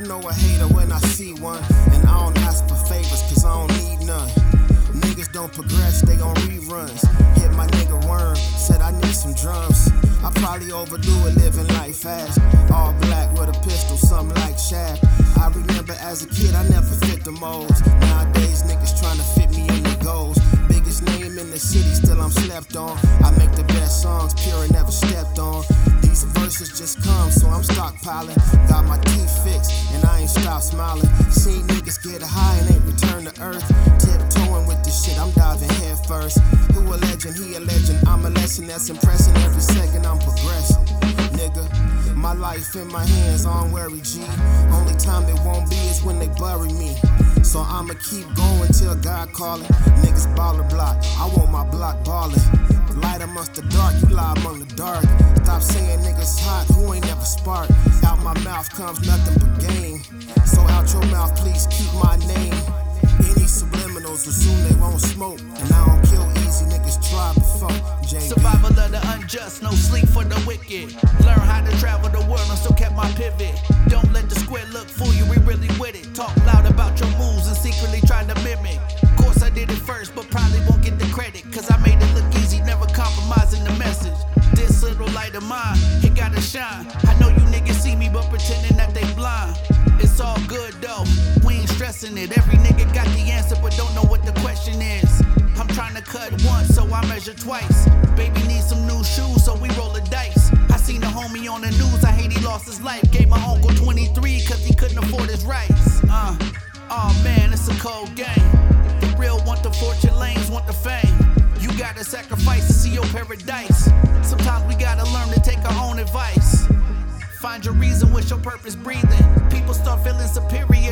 know a hater when I see one. And I don't ask for favors, cause I don't need none. Niggas don't progress, they on reruns. Hit my nigga worm, said I need some drums. I probably overdo it living life fast. All black with a pistol, something like Shaq. I remember as a kid, I never fit the molds. Nowadays, stockpiling. Got my teeth fixed, and I ain't stop smiling. Seen niggas get high and ain't return to earth. Tiptoeing with this shit, I'm diving head first. Who a legend, he a legend. I'm a lesson that's impressing. Every second I'm progressing. Nigga, my life in my hands, I don't worry, G. Only time it won't be is when they bury me. So I'ma keep going till God callin'. Niggas baller block, I want my block ballin'. Amongst the dark, you lie among the dark. Stop saying niggas hot, who ain't never spark. Out my mouth comes nothing but game. So out your mouth, please keep my name. Any subliminals assume they won't smoke. And I don't kill easy, niggas try before. Jabee. Survival of the unjust, no sleep for the wicked. Learn how to travel the world and still kept my pivot. Don't let the square look fool you, we really with it. Talk loud about your moves and secretly try to mimic. Of Course I did it first, but probably won't get the credit. Cause I compromising the message. This little light of mine, it gotta shine. I know you niggas see me, but pretending that they blind. It's all good though, we ain't stressing it. Every nigga got the answer, but don't know what the question is. I'm trying to cut once, so I measure twice. Baby needs some new shoes, so we roll the dice. I seen a homie on the news, I hate he lost his life. Gave my uncle 23 cause he couldn't afford his rights. Uh, oh man, it's a cold game. The real want the fortune, lanes want the fame. You gotta sacrifice to see your paradise. Sometimes we gotta learn to take our own advice. Find your reason, what's your purpose breathing. People start feeling superior,